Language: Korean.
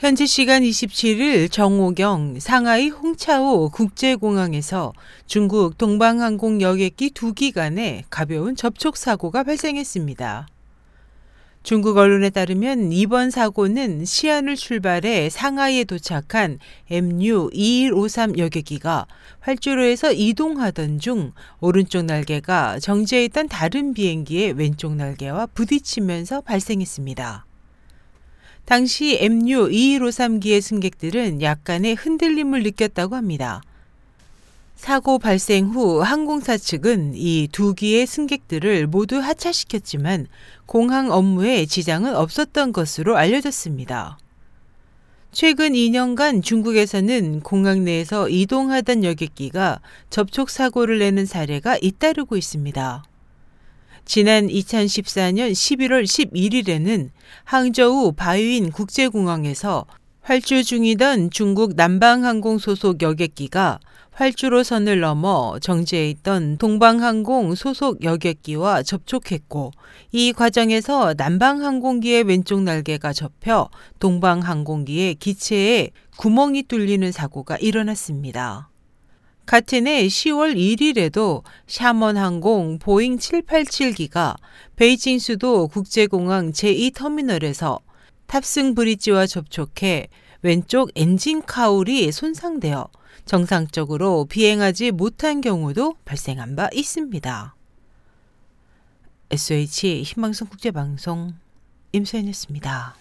현지 시간 27일 정오경 상하이 홍차오 국제공항에서 중국 동방항공 여객기 두 기간에 가벼운 접촉 사고가 발생했습니다. 중국 언론에 따르면 이번 사고는 시안을 출발해 상하이에 도착한 MU-2153 여객기가 활주로에서 이동하던 중 오른쪽 날개가 정지해 있던 다른 비행기의 왼쪽 날개와 부딪히면서 발생했습니다. 당시 MU-2153기의 승객들은 약간의 흔들림을 느꼈다고 합니다. 사고 발생 후 항공사 측은 이 두 기의 승객들을 모두 하차시켰지만 공항 업무에 지장은 없었던 것으로 알려졌습니다. 최근 2년간 중국에서는 공항 내에서 이동하던 여객기가 접촉 사고를 내는 사례가 잇따르고 있습니다. 지난 2014년 11월 11일에는 항저우 바유인 국제공항에서 활주 중이던 중국 남방항공 소속 여객기가 활주로 선을 넘어 정지해 있던 동방항공 소속 여객기와 접촉했고 이 과정에서 남방항공기의 왼쪽 날개가 접혀 동방항공기의 기체에 구멍이 뚫리는 사고가 일어났습니다. 같은 해 10월 1일에도 샤먼항공 보잉 787기가 베이징 수도 국제공항 제2터미널에서 탑승 브릿지와 접촉해 왼쪽 엔진 cowl이 손상되어 정상적으로 비행하지 못한 경우도 발생한 바 있습니다. SH 희망성 국제방송 임소연이었습니다.